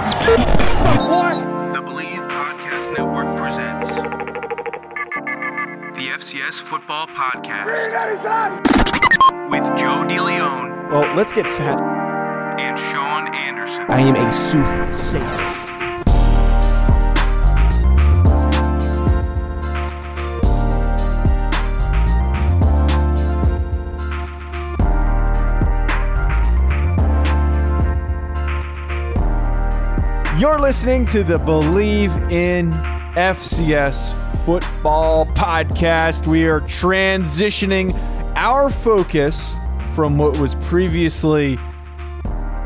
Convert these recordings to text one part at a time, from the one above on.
The Bleav Podcast Network presents the FCS Football Podcast with Joe DeLeon Well, let's get fat. and Sean Anderson. I am a soothsayer. You're listening to the Bleav in FCS Football podcast. We are transitioning our focus from what was previously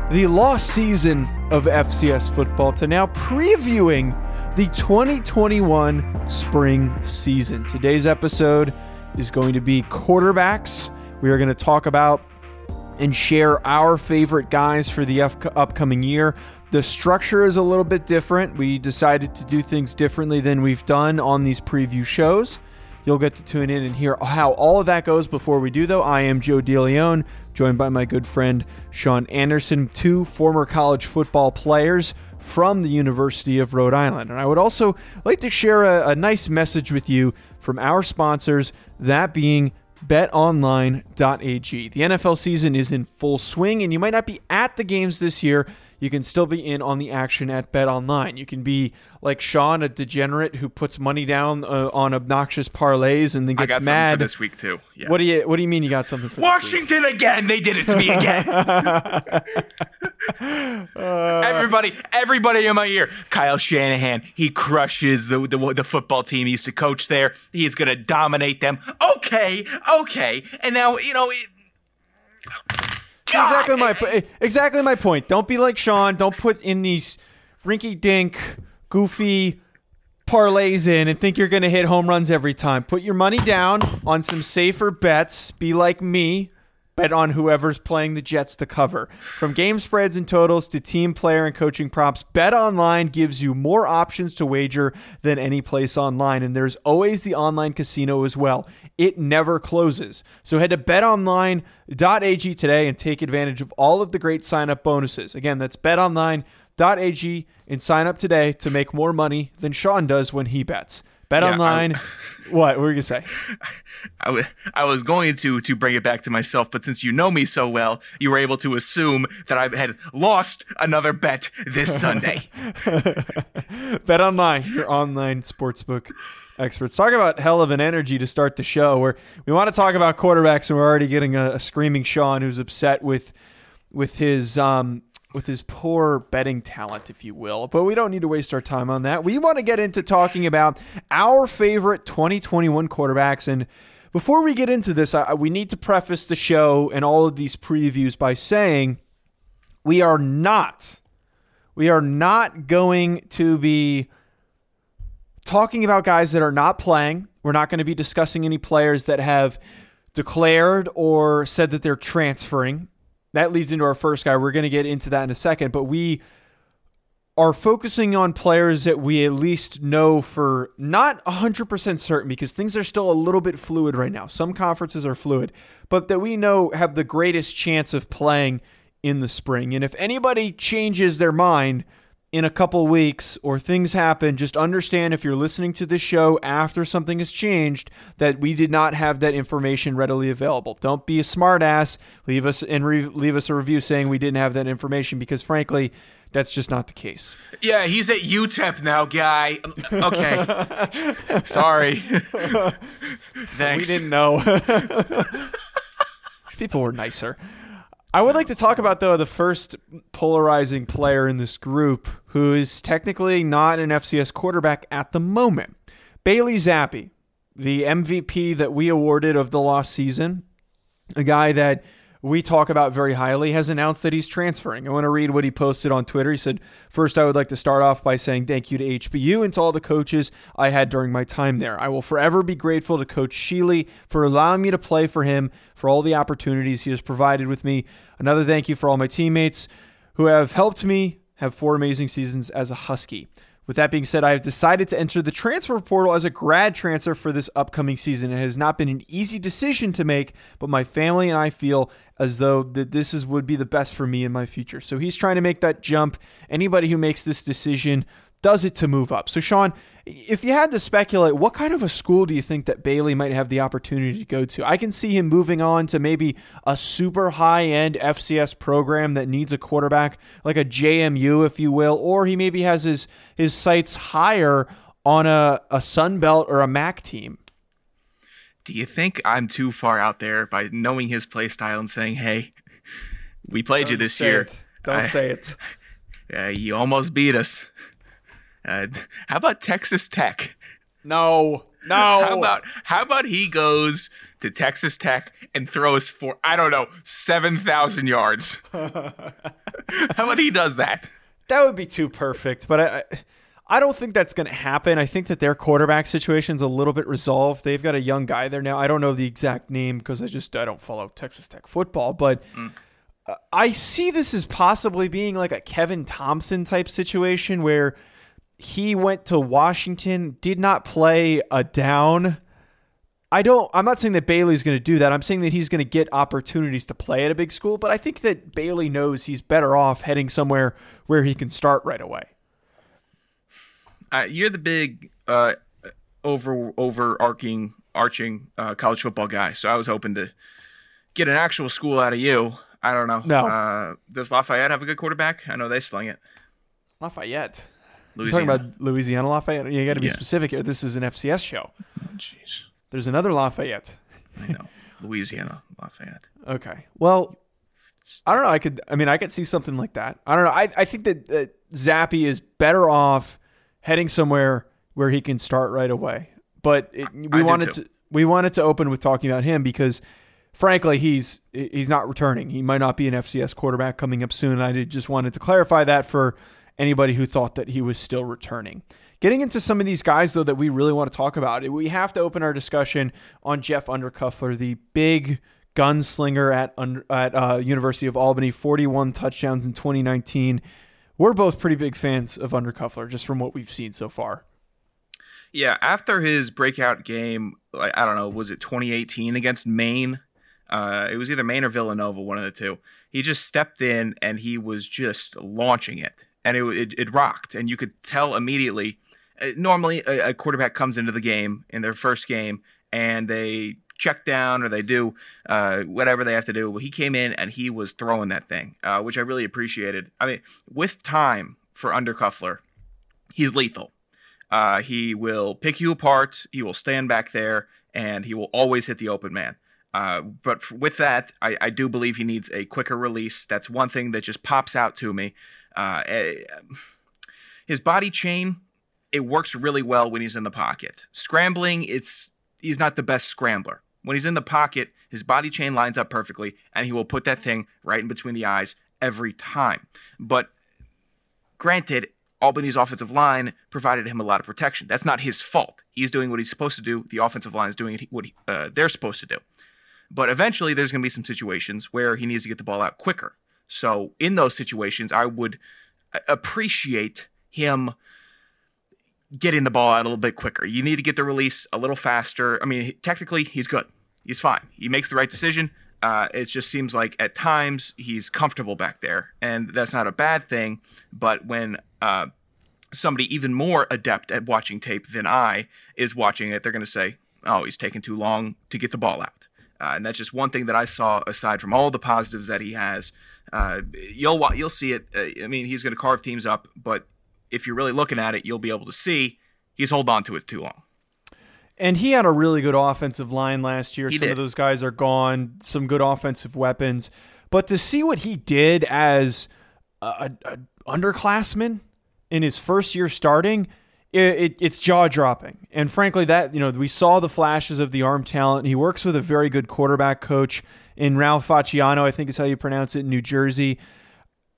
the lost season of FCS football to now previewing the 2021 spring season. Today's episode is going to be quarterbacks. We are going to talk about and share our favorite guys for the up- upcoming year. The structure is a little bit different. We decided to do things differently than we've done on these preview shows. You'll get to tune in and hear how all of that goes before we do, though. I am Joe DeLeon, joined by my good friend Sean Anderson, two former college football players from the University of Rhode Island. And I would also like to share a, a nice message with you from our sponsors, that being betonline.ag. The NFL season is in full swing, and you might not be at the games this year. You can still be in on the action at BetOnline. You can be like Sean, a degenerate who puts money down uh, on obnoxious parlays and then gets I got mad. something for this week too. Yeah. What do you What do you mean you got something for this week? Washington again. They did it to me again. everybody, everybody in my ear. Kyle Shanahan. He crushes the, the the football team he used to coach there. He's gonna dominate them. Okay, okay. And now you know. It, exactly my eh, exactly my point. Don't be like Sean. Don't put in these rinky dink, goofy parlays in and think you're going to hit home runs every time. Put your money down on some safer bets. Be like me. Bet on whoever's playing the Jets to cover. From game spreads and totals to team player and coaching props, Bet Online gives you more options to wager than any place online. And there's always the online casino as well. It never closes. So head to betonline.ag today and take advantage of all of the great sign up bonuses. Again, that's betonline.ag and sign up today to make more money than Sean does when he bets. Bet Yeah, online. what? What were you going to say? I, w- I was going to to bring it back to myself, but since you know me so well, you were able to assume that I had lost another bet this Sunday. Bet online, your online sportsbook experts. Talk about hell of an energy to start the show. Where we want to talk about quarterbacks, and we're already getting a, a screaming Sean who's upset with with his um with his poor betting talent, if you will. But we don't need to waste our time on that. We want to get into talking about our favorite 2021 quarterbacks and. Before we get into this, I, we need to preface the show and all of these previews by saying we are not we are not going to be talking about guys that are not playing. We're not going to be discussing any players that have declared or said that they're transferring. That leads into our first guy. We're going to get into that in a second, but we are focusing on players that we at least know for not 100% certain because things are still a little bit fluid right now. Some conferences are fluid, but that we know have the greatest chance of playing in the spring. And if anybody changes their mind in a couple weeks or things happen, just understand if you're listening to this show after something has changed that we did not have that information readily available. Don't be a smartass. Leave us and re- leave us a review saying we didn't have that information because frankly, that's just not the case. Yeah, he's at UTEP now, guy. Okay. Sorry. Thanks. We didn't know. People were nicer. I would like to talk about though the first polarizing player in this group who is technically not an FCS quarterback at the moment. Bailey Zappe, the MVP that we awarded of the lost season, a guy that we talk about very highly, has announced that he's transferring. I want to read what he posted on Twitter. He said, First, I would like to start off by saying thank you to HBU and to all the coaches I had during my time there. I will forever be grateful to Coach Shealy for allowing me to play for him, for all the opportunities he has provided with me. Another thank you for all my teammates who have helped me have four amazing seasons as a Husky. With that being said, I have decided to enter the transfer portal as a grad transfer for this upcoming season. It has not been an easy decision to make, but my family and I feel as though that this is would be the best for me in my future. So he's trying to make that jump. Anybody who makes this decision does it to move up. So Sean, if you had to speculate, what kind of a school do you think that Bailey might have the opportunity to go to? I can see him moving on to maybe a super high end FCS program that needs a quarterback, like a JMU, if you will, or he maybe has his his sights higher on a, a Sun Belt or a MAC team. Do you think I'm too far out there by knowing his play style and saying, "Hey, we played Don't you this year. it. Don't I- say it. Uh, you almost beat us." Uh, how about Texas Tech? No. No. How about how about he goes to Texas Tech and throws for I don't know seven thousand yards? how about he does that? That would be too perfect, but I, I- don't think that's going to happen. I think that their quarterback situation's a little bit resolved. They've got a young guy there now. I don't know the exact name because I just I don't follow Texas Tech football, but uh, I see this as possibly being like a Kevin Thomson type situation where he went to Washington, did not play a down. I don't I'm not saying that Bailey's going to do that. I'm saying that he's going to get opportunities to play at a big school, but I think that Bailey knows he's better off heading somewhere where he can start right away. Uh, you're the big uh, over overarching arching uh, college football guy, so I was hoping to get an actual school out of you. I don't know. No. Uh, does Lafayette have a good quarterback? I know they sling it. Lafayette. You're Louisiana. talking about Louisiana Lafayette? You got to be Yeah. specific here. This is an FCS show. Jeez, There's another Lafayette. I know Louisiana Lafayette. Okay. Well, I don't know. I could. I mean, I could see something like that. I don't know. I, I think that, that Zappe is better off heading somewhere where he can start right away. But it, we I wanted to we wanted to open with talking about him because, frankly, he's he's not returning. He might not be an FCS quarterback coming up soon. I did- just wanted to clarify that for anybody who thought that he was still returning. Getting into some of these guys though that we really want to talk about, we have to open our discussion on Jeff Undercuffler, the big gunslinger at at uh, University of Albany, 41 touchdowns in 2019. We're both pretty big fans of Undercuffler, just from what we've seen so far. Yeah, after his breakout game, I don't know, was it 2018 against Maine? Uh, it was either Maine or Villanova, one of the two. He just stepped in and he was just launching it, and it it, it rocked, and you could tell immediately. uh, Normally, a, a quarterback comes into the game in their first game and they check down or they do uh, whatever they have to do. Well, he came in and he was throwing that thing, uh, which I really appreciated. I mean, with time for Undercuffler, he's lethal. Uh, he will pick you apart. He will stand back there, and he will always hit the open man. Uh, but f- with that, I, I do believe he needs a quicker release. That's one thing that just pops out to me. Uh, eh, his body chain, it works really well when he's in the pocket. Scrambling, it's he's not the best scrambler. When he's in the pocket, his body chain lines up perfectly, and he will put that thing right in between the eyes every time. But Granted, Albany's offensive line provided him a lot of protection. That's not his fault. He's doing what he's supposed to do. The offensive line is doing what he, uh, they're supposed to do. But eventually, there's going to be some situations where he needs to get the ball out quicker. So, in those situations, I would appreciate him getting the ball out a little bit quicker. You need to get the release a little faster. I mean, technically, he's good. He's fine. He makes the right decision. Uh, it just seems like at times he's comfortable back there, and that's not a bad thing. But when uh, somebody even more adept at watching tape than I is watching it, they're going to say, "Oh, he's taking too long to get the ball out." Uh, and that's just one thing that I saw aside from all the positives that he has. Uh, you'll you'll see it. Uh, I mean, he's going to carve teams up, but if you're really looking at it, you'll be able to see he's holding on to it too long. And he had a really good offensive line last year. He some of those guys are gone, some good offensive weapons. But to see what he did as a, a underclassman in his first year starting, it, it, it's jaw dropping. And frankly, that you know we saw the flashes of the arm talent. He works with a very good quarterback coach in Ralph Facciano, I think is how you pronounce it, in New Jersey.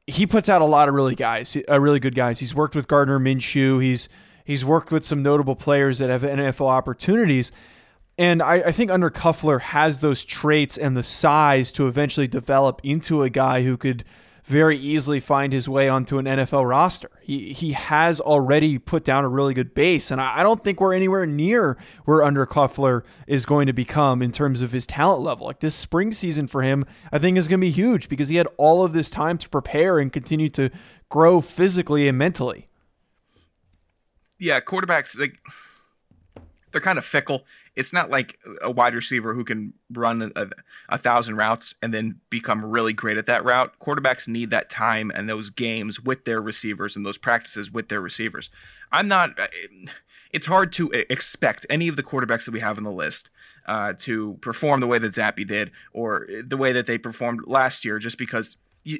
He puts out a lot of really guys, uh, really good guys. He's worked with Gardner Minshew. He's he's worked with some notable players that have NFL opportunities. And I, I think Undercuffler has those traits and the size to eventually develop into a guy who could very easily find his way onto an NFL roster. He he has already put down a really good base, and I, I don't think we're anywhere near where Undercuffler is going to become in terms of his talent level. Like this spring season for him, I think is going to be huge because he had all of this time to prepare and continue to grow physically and mentally. Yeah, quarterbacks like they're kind of fickle. It's not like a wide receiver who can run a, a, thousand routes and then become really great at that route. Quarterbacks need that time and those games with their receivers and those practices with their receivers. I'm not. It's hard to expect any of the quarterbacks that we have on the list uh, to perform the way that Zappe did or the way that they performed last year, just because. You,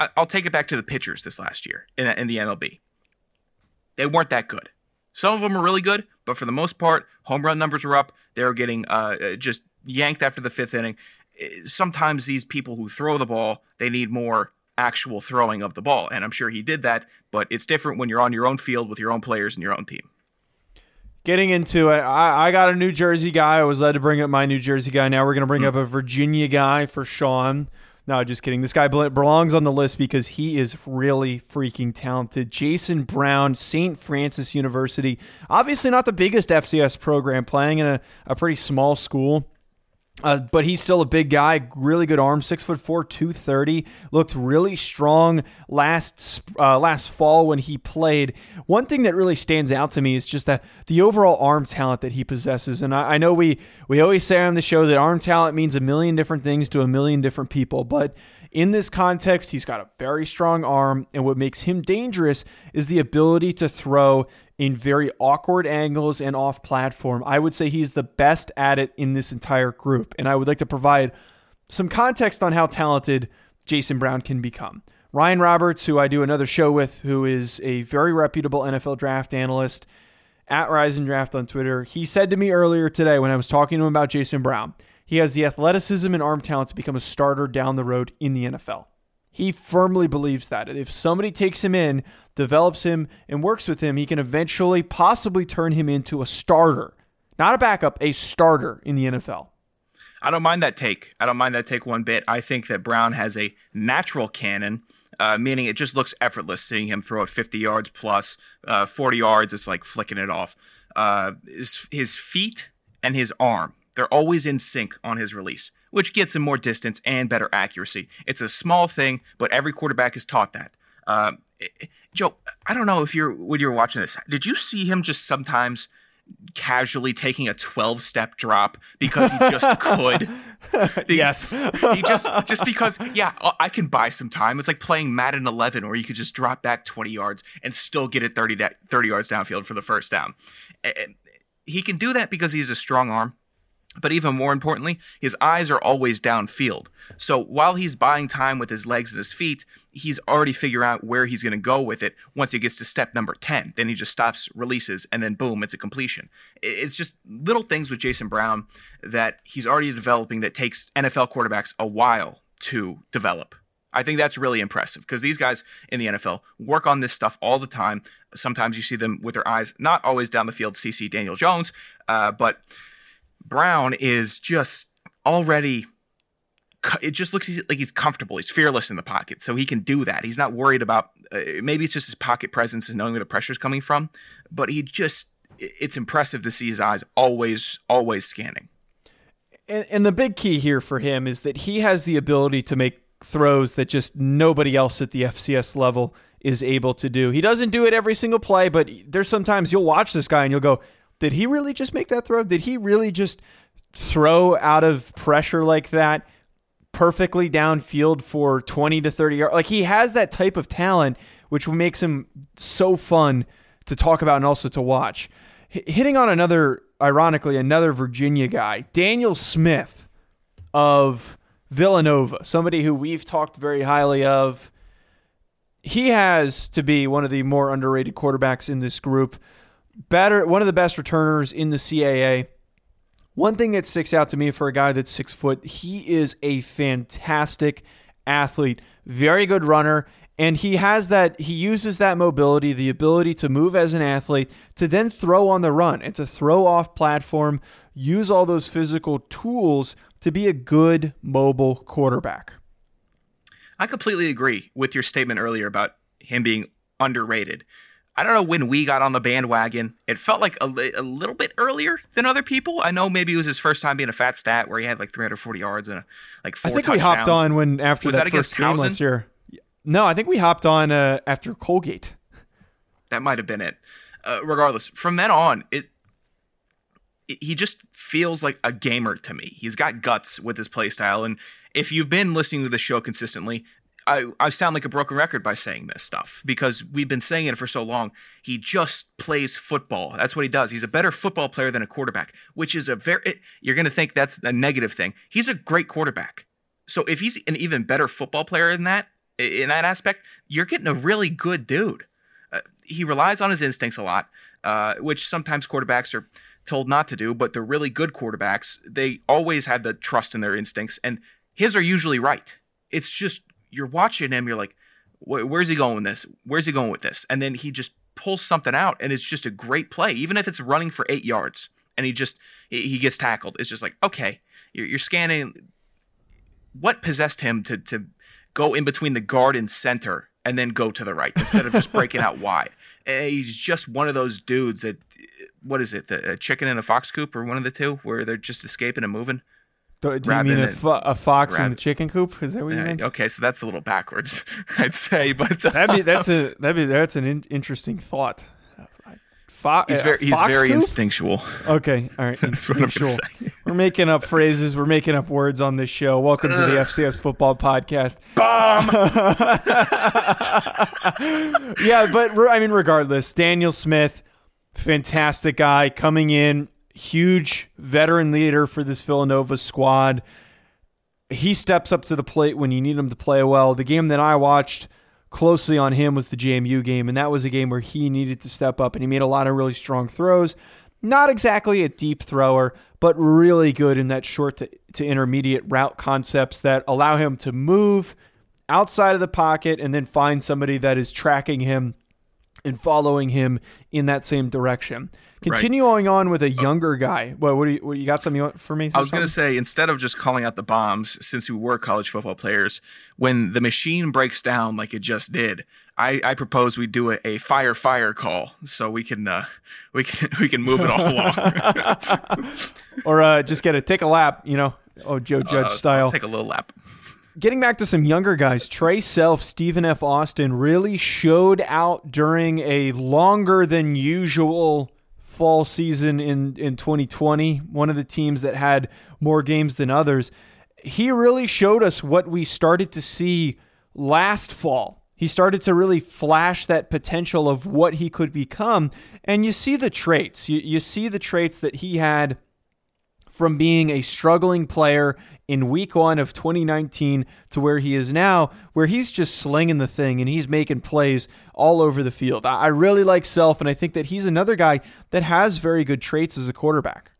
I'll take it back to the pitchers this last year in, in the MLB. They weren't that good. Some of them are really good, but for the most part, home run numbers are up. They're getting uh, uh, just yanked after the fifth inning. Eh, sometimes these people who throw the ball, they need more actual throwing of the ball. And I'm sure he did that, but it's different when you're on your own field with your own players and your own team. Getting into it, I, I got a New Jersey guy. I was led to bring up my New Jersey guy. Now we're going to bring mm-hmm. up a Virginia guy for Sean. No, just kidding. This guy belongs on the list because he is really freaking talented. Jason Brown, St. Francis University. Obviously, not the biggest FCS program, playing in a, a pretty small school. Uh, but he's still a big guy, really good arm, six foot four, two thirty. Looked really strong last uh, last fall when he played. One thing that really stands out to me is just that the overall arm talent that he possesses. And I, I know we we always say on the show that arm talent means a million different things to a million different people, but in this context, he's got a very strong arm, and what makes him dangerous is the ability to throw in very awkward angles and off platform. I would say he's the best at it in this entire group. And I would like to provide some context on how talented Jason Brown can become. Ryan Roberts, who I do another show with, who is a very reputable NFL draft analyst at Rise and Draft on Twitter, he said to me earlier today when I was talking to him about Jason Brown, he has the athleticism and arm talent to become a starter down the road in the NFL. He firmly believes that. If somebody takes him in, develops him, and works with him, he can eventually possibly turn him into a starter. Not a backup, a starter in the NFL. I don't mind that take. I don't mind that take one bit. I think that Brown has a natural cannon, uh, meaning it just looks effortless seeing him throw it 50 yards plus, uh, 40 yards. It's like flicking it off. Uh, his, his feet and his arm, they're always in sync on his release which gets him more distance and better accuracy. It's a small thing, but every quarterback is taught that. Uh, eh, eh, Joe, I don't know if you're when you're watching this, did you see him just sometimes casually taking a 12 step drop because he just could? yes. he just just because yeah, I can buy some time. It's like playing Madden 11 or you could just drop back 20 yards and still get it 30 30 yards downfield for the first down. Eh, he can do that because he has a strong arm but even more importantly, his eyes are always downfield. So while he's buying time with his legs and his feet, he's already figuring out where he's going to go with it once he gets to step number 10. Then he just stops, releases, and then boom, it's a completion. It's just little things with Jason Brown that he's already developing that takes NFL quarterbacks a while to develop. I think that's really impressive because these guys in the NFL work on this stuff all the time. Sometimes you see them with their eyes not always down the field, CC Daniel Jones, uh, but Brown is just already it just looks like he's comfortable. He's fearless in the pocket, so he can do that. He's not worried about uh, maybe it's just his pocket presence and knowing where the pressure's coming from, but he just it's impressive to see his eyes always always scanning. And, and the big key here for him is that he has the ability to make throws that just nobody else at the FCS level is able to do. He doesn't do it every single play, but there's sometimes you'll watch this guy and you'll go, did he really just make that throw? Did he really just throw out of pressure like that perfectly downfield for 20 to 30 yards? Like he has that type of talent, which makes him so fun to talk about and also to watch. H- hitting on another, ironically, another Virginia guy, Daniel Smith of Villanova, somebody who we've talked very highly of. He has to be one of the more underrated quarterbacks in this group better, one of the best returners in the CAA. One thing that sticks out to me for a guy that's six foot, he is a fantastic athlete, very good runner, and he has that, he uses that mobility, the ability to move as an athlete, to then throw on the run and to throw off platform, use all those physical tools to be a good mobile quarterback. I completely agree with your statement earlier about him being underrated. I don't know when we got on the bandwagon. It felt like a, a little bit earlier than other people. I know maybe it was his first time being a fat stat where he had like 340 yards and a, like four I think touchdowns. we hopped on when after Was that, that first game last year. No, I think we hopped on uh, after Colgate. That might have been it. Uh, regardless, from then on, it, it he just feels like a gamer to me. He's got guts with his play style, and if you've been listening to the show consistently, I, I sound like a broken record by saying this stuff because we've been saying it for so long. He just plays football. That's what he does. He's a better football player than a quarterback, which is a very, it- you're going to think that's a negative thing. He's a great quarterback. So if he's an even better football player than that, in that aspect, you're getting a really good dude. Uh, he relies on his instincts a lot, uh, which sometimes quarterbacks are told not to do, but the really good quarterbacks, they always have the trust in their instincts, and his are usually right. It's just you're watching him, you're like, where's he going with this? Where's he going with this? And then he just pulls something out, and it's just a great play, even if it's running for eight yards, and he just he gets tackled. It's just like, okay, you're, you're scanning. What possessed him to to go in between the guard and center and then go to the right instead of just breaking out wide? Eh, He's just one of those dudes that. What is it? The a chicken in a fox coop, or one of the two, where they're just escaping and moving. Do, do you mean a, fo- a fox in the chicken coop? Is that what you Uh, meant? okay, so that's a little backwards, I'd say, but uh, That'd be that's a that'd be that's an in, interesting thought. Fo- he's very he's very coop? instinctual. Okay, all right. That's what I'm gonna Instinctual. We're making up phrases. We're making up words on this show. Welcome to the FCS Football Podcast. Bomb. yeah, but I mean, regardless, Daniel Smith, fantastic guy coming in, huge veteran leader for this Villanova squad. He steps up to the plate when you need him to play well. The game that I watched closely on him was the JMU game, and that was a game where he needed to step up, and he made a lot of really strong throws. Not exactly a deep thrower, but really good in that short to, to intermediate route concepts that allow him to move outside of the pocket and then find somebody that is tracking him and following him in that same direction. Continuing on with a younger guy. What, what, do you, what you got something you want for me? I was going to say, instead of just calling out the bombs, since we were college football players, when the machine breaks down like it just did, I, I propose we do a, a fire fire call so we can uh, we can we can move it all along. or uh, just get a take a lap, you know, oh Joe Judge Uh, style. Take a little lap. Getting back to some younger guys, Trae Self, Stephen F. Austin really showed out during a longer than usual fall season in, in 2020. One of the teams that had more games than others. He really showed us what we started to see last fall. He started to really flash that potential of what he could become. And you see the traits. You, you see the traits that he had from being a struggling player in week one of 2019 to where he is now, where he's just slinging the thing and he's making plays all over the field. I really like Self, and I think that he's another guy that has very good traits as a quarterback.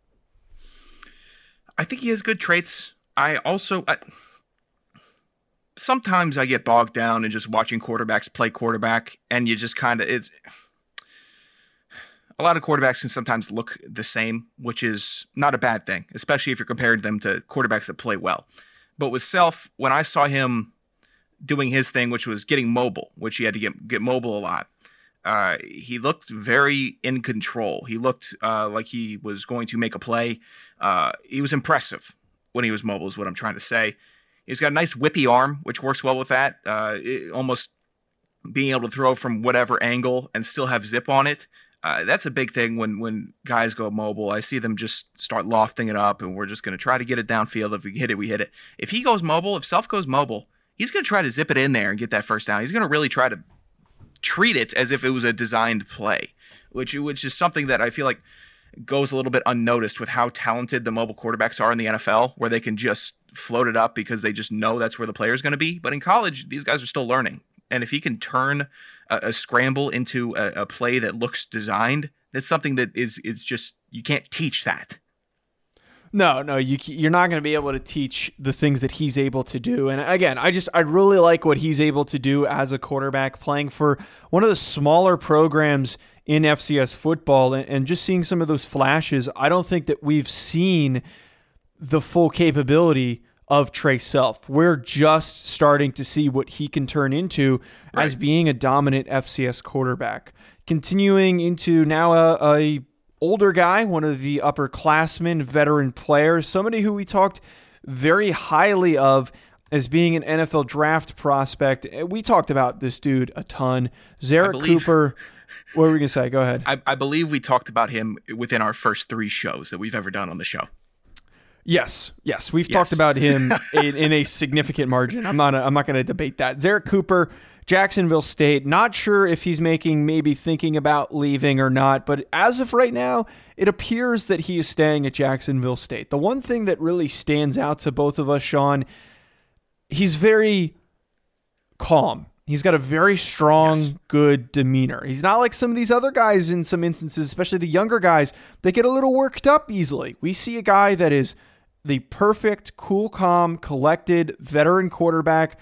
I think he has good traits. I also I, sometimes I get bogged down in just watching quarterbacks play quarterback, and you just kind of it's a lot of quarterbacks can sometimes look the same, which is not a bad thing, especially if you're comparing them to quarterbacks that play well. But with Self, when I saw him doing his thing, which was getting mobile, which he had to get get mobile a lot. Uh, he looked very in control. He looked uh, like he was going to make a play. Uh, he was impressive when he was mobile, is what I'm trying to say. He's got a nice whippy arm, which works well with that. Uh, it- almost being able to throw from whatever angle and still have zip on it. Uh, that's a big thing when when guys go mobile. I see them just start lofting it up, and we're just going to try to get it downfield. If we hit it, we hit it. If he goes mobile, if Self goes mobile, he's going to try to zip it in there and get that first down. He's going to really try to treat it as if it was a designed play, which which is something that I feel like goes a little bit unnoticed with how talented the mobile quarterbacks are in the NFL, where they can just float it up because they just know that's where the player is going to be. But in college, these guys are still learning, and if he can turn a, a scramble into a, a play that looks designed, That's something that is is just you can't teach that. No, no, you you're not going to be able to teach the things that he's able to do. And again, I just I really like what he's able to do as a quarterback, playing for one of the smaller programs in FCS football, and, and just seeing some of those flashes. I don't think that we've seen the full capability of Trae Self. We're just starting to see what he can turn into right. as being a dominant FCS quarterback. Continuing into now a, a older guy, one of the upperclassmen, veteran players, somebody who we talked very highly of as being an NFL draft prospect. Eh, we talked about this dude a ton. Zerrick believe, Cooper. What were we going to say? Go ahead. I, I believe we talked about him within our first three shows that we've ever done on the show. Yes, yes, we've yes. talked about him in, in, a significant margin. I'm not. I'm not going to debate that. Zerrick Cooper, Jacksonville State. Not sure if he's making, maybe thinking about leaving or not. But as of right now, it appears that he is staying at Jacksonville State. The one thing that really stands out to both of us, Sean, he's very calm. He's got a very strong, yes. good demeanor. He's not like some of these other guys in some instances, especially the younger guys, they get a little worked up easily. We see a guy that is the perfect, cool, calm, collected veteran quarterback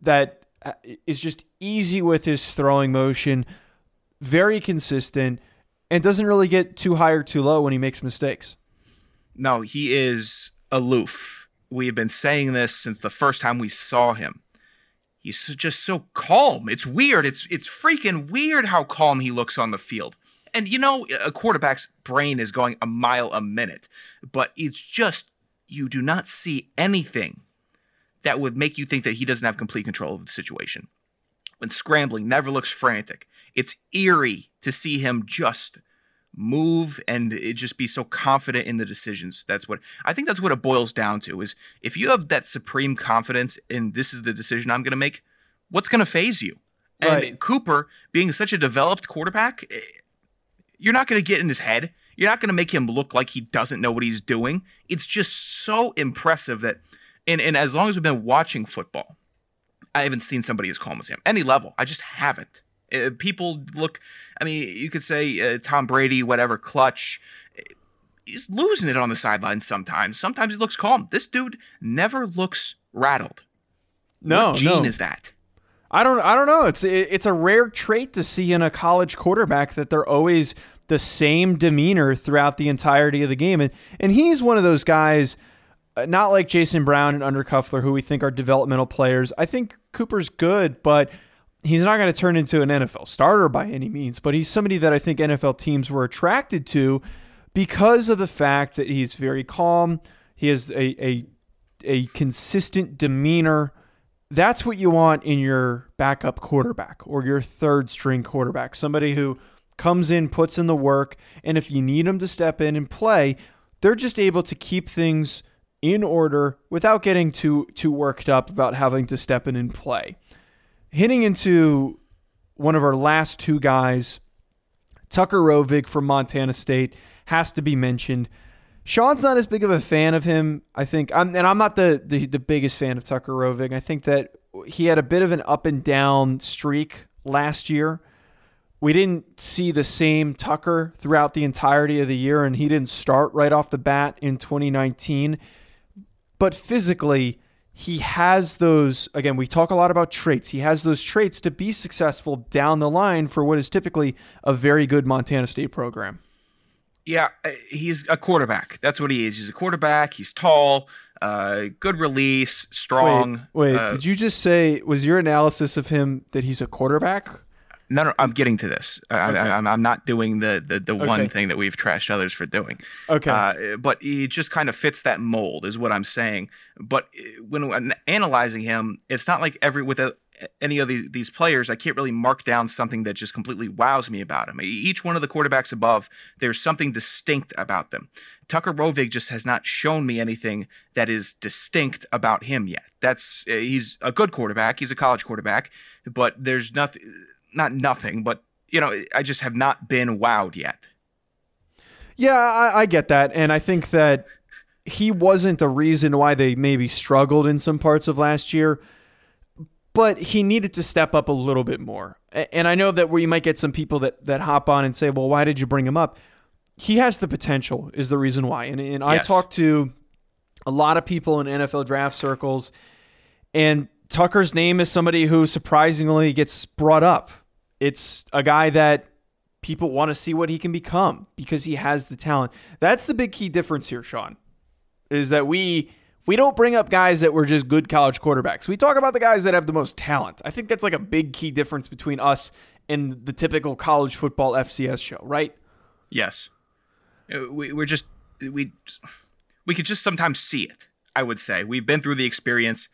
that uh, just easy with his throwing motion, very consistent, and doesn't really get too high or too low when he makes mistakes. No, he is aloof. We have been saying this since the first time we saw him. He's just so calm. It's weird. It's it's freaking weird how calm he looks on the field. And you know, a quarterback's brain is going a mile a minute, but it's just you do not see anything that would make you think that he doesn't have complete control of the situation. When scrambling, never looks frantic. It's eerie to see him just move and it just be so confident in the decisions. That's what I think that's what it boils down to is if you have that supreme confidence in this is the decision I'm going to make, what's going to phase you? And right. Cooper being such a developed quarterback, eh, you're not going to get in his head. You're not going to make him look like he doesn't know what he's doing. It's just so impressive that, and, and as long as we've been watching football, I haven't seen somebody as calm as him. Any level, I just haven't. Uh, people look, I mean, you could say uh, Tom Brady, whatever, clutch. He's losing it on the sidelines sometimes. Sometimes he looks calm. This dude never looks rattled. No, what gene no. is that? I don't. I don't know. It's it's a rare trait to see in a college quarterback that they're always the same demeanor throughout the entirety of the game. And, and he's one of those guys, uh, not like Jason Brown and Undercuffler, who we think are developmental players. I think Cooper's good, but he's not going to turn into an NFL starter by any means. But he's somebody that I think NFL teams were attracted to because of the fact that he's very calm. He has a, a, a consistent demeanor. That's what you want in your backup quarterback or your third string quarterback. Somebody who comes in, puts in the work, and if you need them to step in and play, they're just able to keep things in order without getting too too worked up about having to step in and play. Hitting into one of our last two guys, Tucker Rovig from Montana State has to be mentioned. Sean's not as big of a fan of him, I think, I'm, and I'm not the, the the biggest fan of Tucker Rovig. I think that he had a bit of an up and down streak last year. We didn't see the same Tucker throughout the entirety of the year, and he didn't start right off the bat in 2019. But physically, he has those, again, we talk a lot about traits. He has those traits to be successful down the line for what is typically a very good Montana State program. Yeah, uh, he's a quarterback. That's what he is. He's a quarterback. He's tall, uh, good release, strong. Wait, wait uh, did you just say, was your analysis of him that he's a quarterback? No, no, I'm getting to this. Okay. I, am I'm not doing the the, the okay. one thing that we've trashed others for doing. Okay. Uh, but he just kind of fits that mold, is what I'm saying. But uh, when analyzing him, it's not like every with a, any of the, these players, I can't really mark down something that just completely wows me about him. Each one of the quarterbacks above, there's something distinct about them. Tucker Rovig just has not shown me anything that is distinct about him yet. That's uh, he's a good quarterback. He's a college quarterback, but there's nothing not nothing, but you know, I just have not been wowed yet. Yeah, I, I get that, and I think that he wasn't the reason why they maybe struggled in some parts of last year. but he needed to step up a little bit more. And I know that we might get some people that that hop on and say, "Well, why did you bring him up?" He has the potential, is the reason why. And and I Yes. talked to a lot of people in NFL draft circles, and Tucker's name is somebody who surprisingly gets brought up. It's a guy that people want to see what he can become because he has the talent. That's the big key difference here, Sean. Is that we we don't bring up guys that were just good college quarterbacks. We talk about the guys that have the most talent. I think that's like a big key difference between us and the typical college football FCS show, right? Yes. Uh, We, we're just we we could just sometimes see it. I would say we've been through the experience.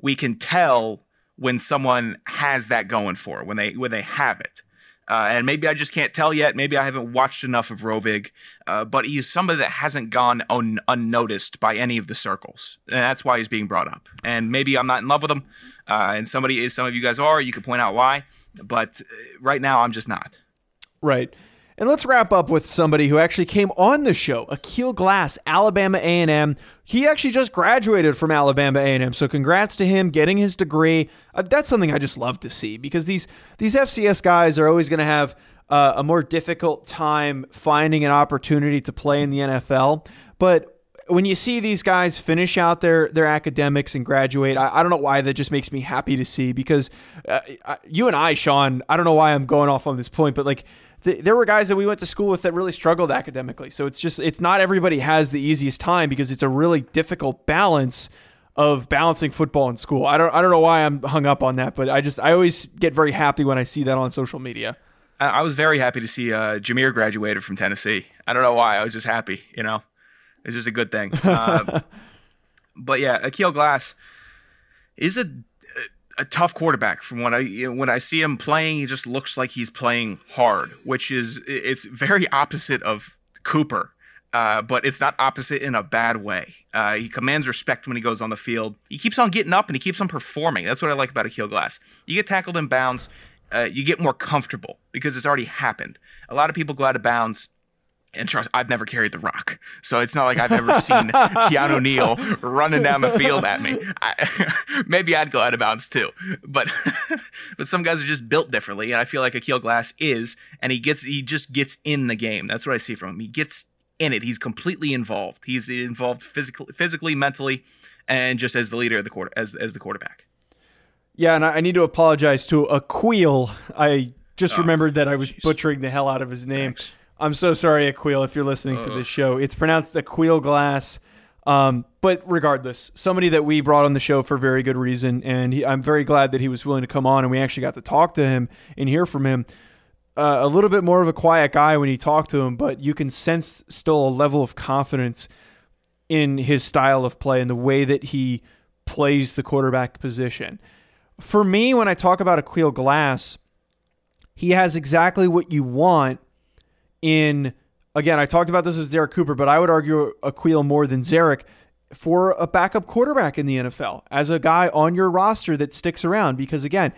We can tell when someone has that going for when they when they have it. Uh, and maybe I just can't tell yet. Maybe I haven't watched enough of Rovig, uh, but he's somebody that hasn't gone un- unnoticed by any of the circles, and that's why he's being brought up. And maybe I'm not in love with him, uh, and somebody is. Some of you guys are. You can point out why, but uh, right now I'm just not. Right. And let's wrap up with somebody who actually came on the show, Akil Glass, Alabama A&M. He actually just graduated from Alabama A&M, so congrats to him getting his degree. Uh, that's something I just love to see because these these FCS guys are always going to have uh, a more difficult time finding an opportunity to play in the NFL. But when you see these guys finish out their their academics and graduate, I, I don't know why that just makes me happy to see because uh, I, you and I, Sean, I don't know why I'm going off on this point, but like th- there were guys that we went to school with that really struggled academically. So it's just it's not everybody has the easiest time because it's a really difficult balance of balancing football and school. I don't I don't know why I'm hung up on that, but I just I always get very happy when I see that on social media. I was very happy to see uh, Jameer graduated from Tennessee. I don't know why. I was just happy. You know, it's just a good thing. Uh, but yeah, Akil Glass is a a tough quarterback. From what I you know, when I see him playing, he just looks like he's playing hard, which is it's very opposite of Cooper. Uh, but it's not opposite in a bad way. Uh, he commands respect when he goes on the field. He keeps on getting up and he keeps on performing. That's what I like about Akil Glass. You get tackled in bounds, uh, you get more comfortable because it's already happened. A lot of people go out of bounds. And trust, I've never carried the rock, so it's not like I've ever seen Keanu Neal running down the field at me. I, maybe I'd go out of bounds too, but but some guys are just built differently, and I feel like Akil Glass is, and he gets he just gets in the game. That's what I see from him. He gets in it. He's completely involved. He's involved physically, physically, mentally, and just as the leader of the quarter as as the quarterback. Yeah, and I I need to apologize to Aquil. I just oh, remembered that I was jeez. butchering the hell out of his name. Thanks. I'm so sorry, Aquil, if you're listening to this show. It's pronounced Aquil Glass. Um, but regardless, somebody that we brought on the show for very good reason, and he, I'm very glad that he was willing to come on, and we actually got to talk to him and hear from him. Uh, a little bit more of a quiet guy when you talk to him, but you can sense still a level of confidence in his style of play and the way that he plays the quarterback position. For me, when I talk about Aquil Glass, he has exactly what you want in again, I talked about this with Zerrick Cooper, but I would argue Aquil more than Zerrick for a backup quarterback in the NFL as a guy on your roster that sticks around because again,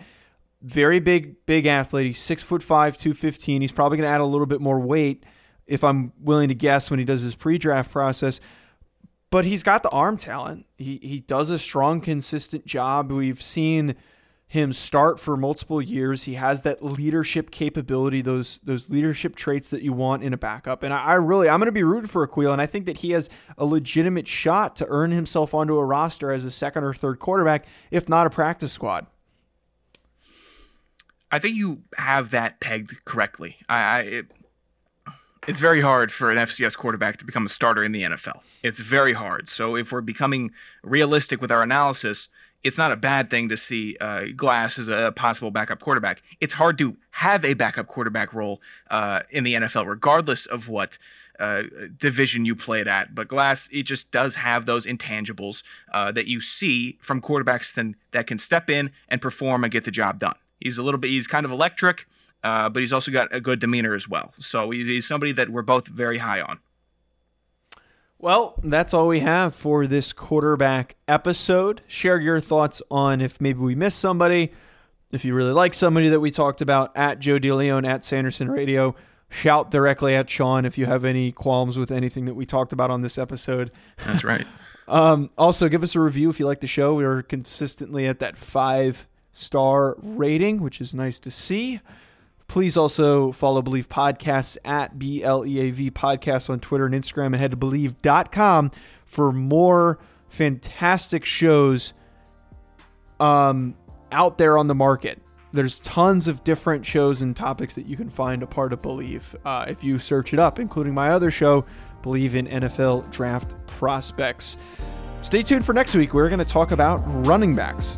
very big, big athlete. He's six foot five, two fifteen. He's probably going to add a little bit more weight if I'm willing to guess when he does his pre-draft process. But he's got the arm talent. He he does a strong, consistent job. We've seen him start for multiple years. He has that leadership capability, those those leadership traits that you want in a backup. And I, I really, I'm going to be rooting for Aquil, and I think that he has a legitimate shot to earn himself onto a roster as a second or third quarterback, if not a practice squad. I think you have that pegged correctly. I, I it, it's very hard for an FCS quarterback to become a starter in the NFL. It's very hard. So if we're becoming realistic with our analysis, it's not a bad thing to see uh, Glass as a possible backup quarterback. It's hard to have a backup quarterback role uh, in the NFL, regardless of what uh, division you played at. But Glass, it just does have those intangibles uh, that you see from quarterbacks then, that can step in and perform and get the job done. He's a little bit, he's kind of electric, uh, but he's also got a good demeanor as well. So he's, he's somebody that we're both very high on. Well, that's all we have for this quarterback episode. Share your thoughts on if maybe we missed somebody, if you really like somebody that we talked about at Joe DeLeon at Sanderson Radio. Shout directly at Sean if you have any qualms with anything that we talked about on this episode. That's right. Um, also, give us a review if you like the show. We are consistently at that five star rating, which is nice to see. Please also follow Bleav Podcasts at B L E A V Podcasts on Twitter and Instagram and head to bleav.com for more fantastic shows um, out there on the market. There's tons of different shows and topics that you can find a part of Bleav uh, if you search it up, including my other show, Bleav in NFL Draft Prospects. Stay tuned for next week. We're going to talk about running backs.